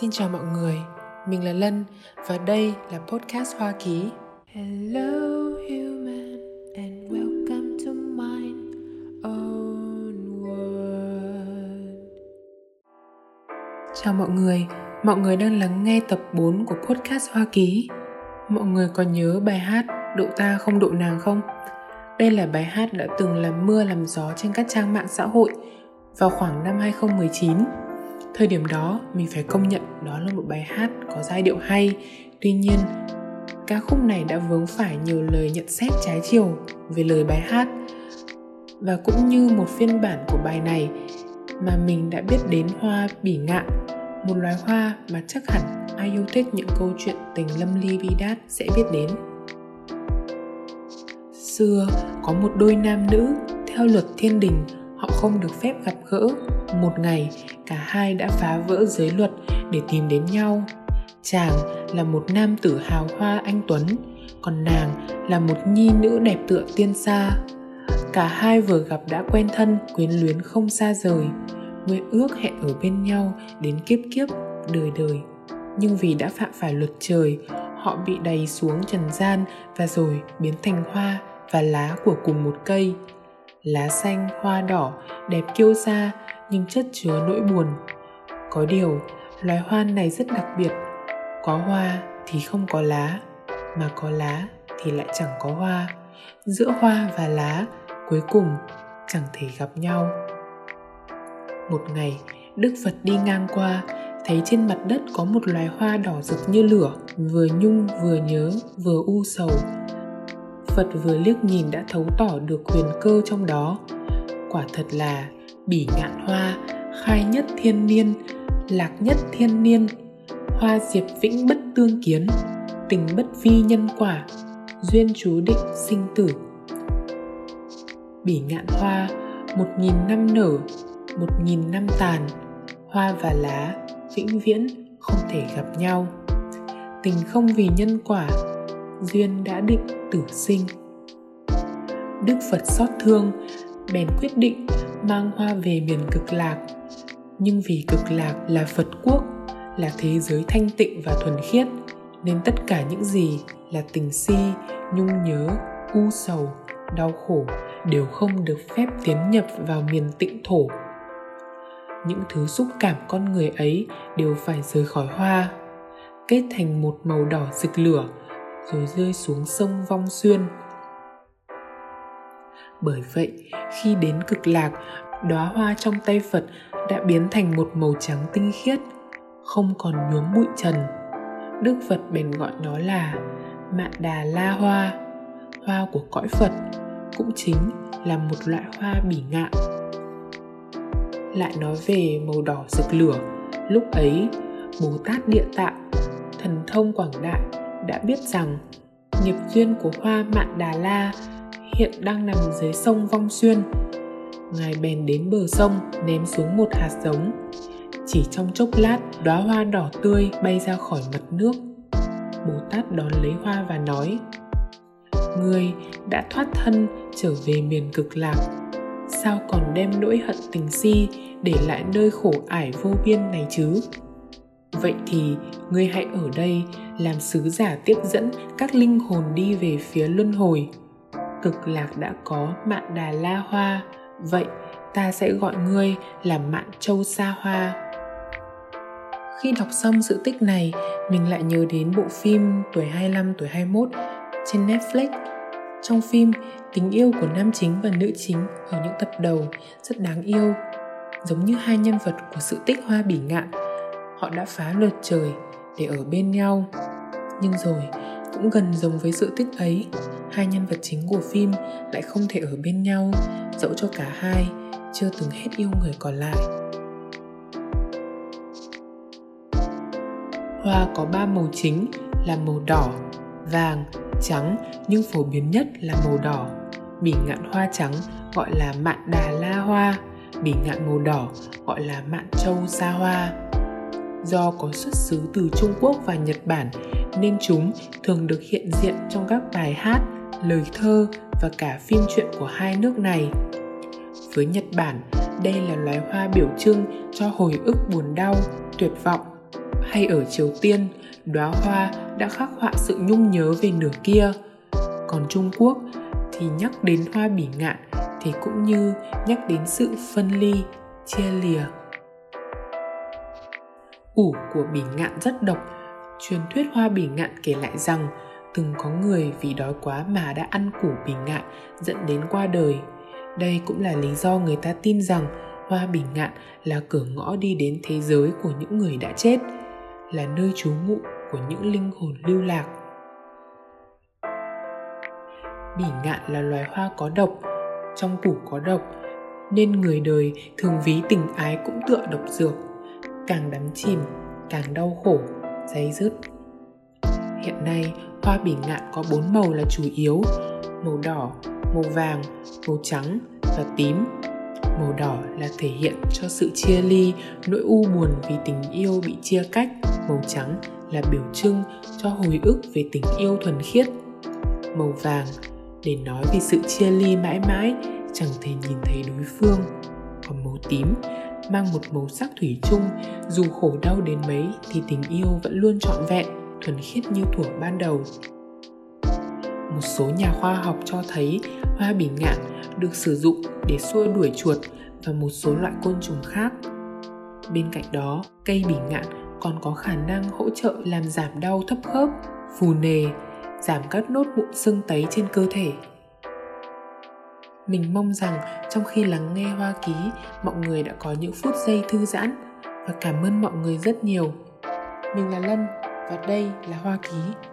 Xin chào mọi người, mình là Lân và đây là podcast Hoa Ký. Hello human and welcome to mine own world. Chào mọi người, mọi người đang lắng nghe tập 4 của podcast Hoa Ký. Mọi người còn nhớ bài hát Độ ta không độ nàng không? Đây là bài hát đã từng làm mưa làm gió trên các trang mạng xã hội vào khoảng năm 2019 thời điểm đó, mình phải công nhận đó là một bài hát có giai điệu hay. Tuy nhiên, ca khúc này đã vướng phải nhiều lời nhận xét trái chiều về lời bài hát và cũng như một phiên bản của bài này mà mình đã biết đến hoa bỉ ngạn, một loài hoa mà chắc hẳn ai yêu thích những câu chuyện tình lâm ly bi đát sẽ biết đến. Xưa, có một đôi nam nữ, theo luật thiên đình, họ không được phép gặp gỡ một ngày cả hai đã phá vỡ giới luật để tìm đến nhau. Chàng là một nam tử hào hoa anh tuấn, còn nàng là một nhi nữ đẹp tựa tiên xa cả hai vừa gặp đã quen thân, quyến luyến không xa rời. Nguyện ước hẹn ở bên nhau đến kiếp kiếp, đời đời. Nhưng vì đã phạm phải luật trời, họ bị đầy xuống trần gian và rồi biến thành hoa và lá của cùng một cây. Lá xanh, hoa đỏ, đẹp kiêu sa nhưng chất chứa nỗi buồn. Có điều, loài hoa này rất đặc biệt. Có hoa thì không có lá, mà có lá thì lại chẳng có hoa. Giữa hoa và lá, cuối cùng, chẳng thể gặp nhau. Một ngày, đức phật đi ngang qua, thấy trên mặt đất có một loài hoa đỏ rực như lửa, vừa nhung, vừa nhớ, vừa u sầu. Phật vừa liếc nhìn đã thấu tỏ được huyền cơ trong đó. Quả thật là bỉ ngạn hoa, khai nhất thiên niên, lạc nhất thiên niên, hoa diệp vĩnh bất tương kiến, tình bất vi nhân quả, duyên chú định sinh tử. Bỉ ngạn hoa, một nghìn năm nở, một nghìn năm tàn, hoa và lá vĩnh viễn không thể gặp nhau. Tình không vì nhân quả, duyên đã định tử sinh. Đức phật xót thương bèn quyết định mang hoa về miền cực lạc. Nhưng vì cực lạc là phật quốc, là thế giới thanh tịnh và thuần khiết, nên tất cả những gì là tình si, nhung nhớ, u sầu, đau khổ đều không được phép tiến nhập vào miền tịnh thổ. Những thứ xúc cảm con người ấy đều phải rời khỏi hoa, kết thành một màu đỏ rực lửa, rồi rơi xuống sông vong xuyên bởi vậy, khi đến cực lạc, đóa hoa trong tay phật đã biến thành một màu trắng tinh khiết, không còn nhuốm bụi trần. Đức phật bèn gọi nó là mạn đà la hoa. Hoa của cõi phật cũng chính là một loại hoa bỉ ngạn. Lại nói về màu đỏ rực lửa, lúc ấy, bồ tát địa tạng, thần thông quảng đại đã biết rằng, nghiệp duyên của hoa mạn đà la hiện đang nằm dưới sông Vong Xuyên. Ngài bèn đến bờ sông ném xuống một hạt giống. Chỉ trong chốc lát, đóa hoa đỏ tươi bay ra khỏi mặt nước. Bồ Tát đón lấy hoa và nói: Người đã thoát thân trở về miền cực lạc, sao còn đem nỗi hận tình si để lại nơi khổ ải vô biên này chứ? Vậy thì ngươi hãy ở đây làm sứ giả tiếp dẫn các linh hồn đi về phía luân hồi cực lạc đã có mạn đà la hoa, vậy ta sẽ gọi ngươi là mạn châu sa hoa. Khi đọc xong sự tích này, mình lại nhớ đến bộ phim tuổi 25 tuổi 21 trên Netflix. Trong phim, tình yêu của nam chính và nữ chính ở những tập đầu rất đáng yêu, giống như hai nhân vật của sự tích hoa bỉ ngạn. Họ đã phá luật trời để ở bên nhau. Nhưng rồi cũng gần giống với sự tích ấy. Hai nhân vật chính của phim lại không thể ở bên nhau, dẫu cho cả hai chưa từng hết yêu người còn lại. Hoa có ba màu chính là màu đỏ, vàng, trắng, nhưng phổ biến nhất là màu đỏ. Bỉ ngạn hoa trắng gọi là mạn đà la hoa, bỉ ngạn màu đỏ gọi là mạn châu sa hoa do có xuất xứ từ trung quốc và nhật bản nên chúng thường được hiện diện trong các bài hát lời thơ và cả phim truyện của hai nước này với nhật bản đây là loài hoa biểu trưng cho hồi ức buồn đau tuyệt vọng hay ở Triều Tiên, đóa hoa đã khắc họa sự nhung nhớ về nửa kia. Còn Trung Quốc thì nhắc đến hoa bỉ ngạn thì cũng như nhắc đến sự phân ly, chia lìa. Ủ của bỉ ngạn rất độc. Truyền thuyết hoa bỉ ngạn kể lại rằng từng có người vì đói quá mà đã ăn củ bỉ ngạn dẫn đến qua đời. Đây cũng là lý do người ta tin rằng hoa bỉ ngạn là cửa ngõ đi đến thế giới của những người đã chết, là nơi trú ngụ của những linh hồn lưu lạc. Bỉ ngạn là loài hoa có độc, trong củ có độc, nên người đời thường ví tình ái cũng tựa độc dược, càng đắm chìm, càng đau khổ, dây dứt. Hiện nay, hoa bỉ ngạn có bốn màu là chủ yếu, màu đỏ, màu vàng, màu trắng và tím. Màu đỏ là thể hiện cho sự chia ly, nỗi u buồn vì tình yêu bị chia cách. Màu trắng là biểu trưng cho hồi ức về tình yêu thuần khiết. Màu vàng để nói về sự chia ly mãi mãi, chẳng thể nhìn thấy đối phương. Còn màu tím mang một màu sắc thủy chung, dù khổ đau đến mấy thì tình yêu vẫn luôn trọn vẹn, thuần khiết như thuở ban đầu một số nhà khoa học cho thấy hoa bỉ ngạn được sử dụng để xua đuổi chuột và một số loại côn trùng khác. Bên cạnh đó, cây bỉ ngạn còn có khả năng hỗ trợ làm giảm đau thấp khớp, phù nề, giảm các nốt mụn sưng tấy trên cơ thể. Mình mong rằng trong khi lắng nghe Hoa Ký, mọi người đã có những phút giây thư giãn và cảm ơn mọi người rất nhiều. Mình là Lân và đây là Hoa Ký.